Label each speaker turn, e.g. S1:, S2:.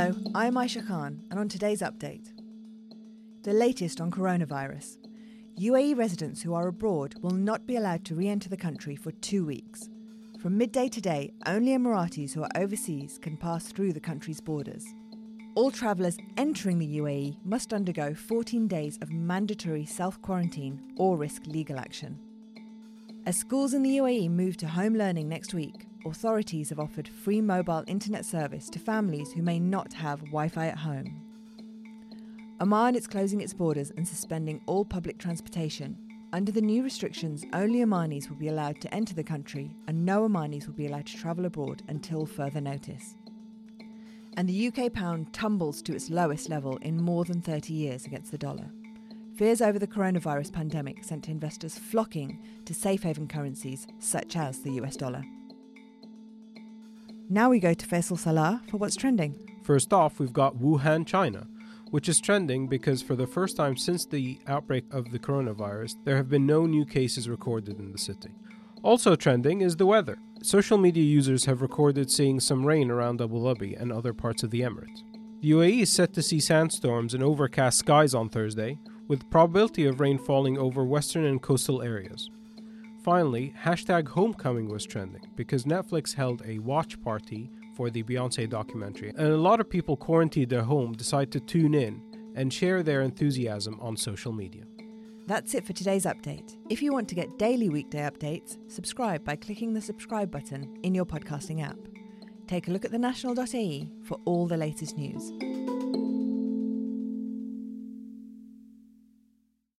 S1: I'm Aisha Khan, and on today's update, the latest on coronavirus. UAE residents who are abroad will not be allowed to re enter the country for two weeks. From midday today, only Emiratis who are overseas can pass through the country's borders. All travellers entering the UAE must undergo 14 days of mandatory self quarantine or risk legal action. As schools in the UAE move to home learning next week, authorities have offered free mobile internet service to families who may not have Wi Fi at home. Oman is closing its borders and suspending all public transportation. Under the new restrictions, only Omanis will be allowed to enter the country, and no Omanis will be allowed to travel abroad until further notice. And the UK pound tumbles to its lowest level in more than 30 years against the dollar. Fears over the coronavirus pandemic sent investors flocking to safe haven currencies such as the US dollar. Now we go to Faisal Salah for what's trending.
S2: First off, we've got Wuhan, China, which is trending because for the first time since the outbreak of the coronavirus, there have been no new cases recorded in the city. Also trending is the weather. Social media users have recorded seeing some rain around Abu Dhabi and other parts of the Emirates. The UAE is set to see sandstorms and overcast skies on Thursday, with probability of rain falling over western and coastal areas. Finally, hashtag homecoming was trending because Netflix held a watch party for the Beyonce documentary, and a lot of people quarantined at home decided to tune in and share their enthusiasm on social media.
S1: That's it for today's update. If you want to get daily weekday updates, subscribe by clicking the subscribe button in your podcasting app. Take a look at thenational.ae for all the latest news.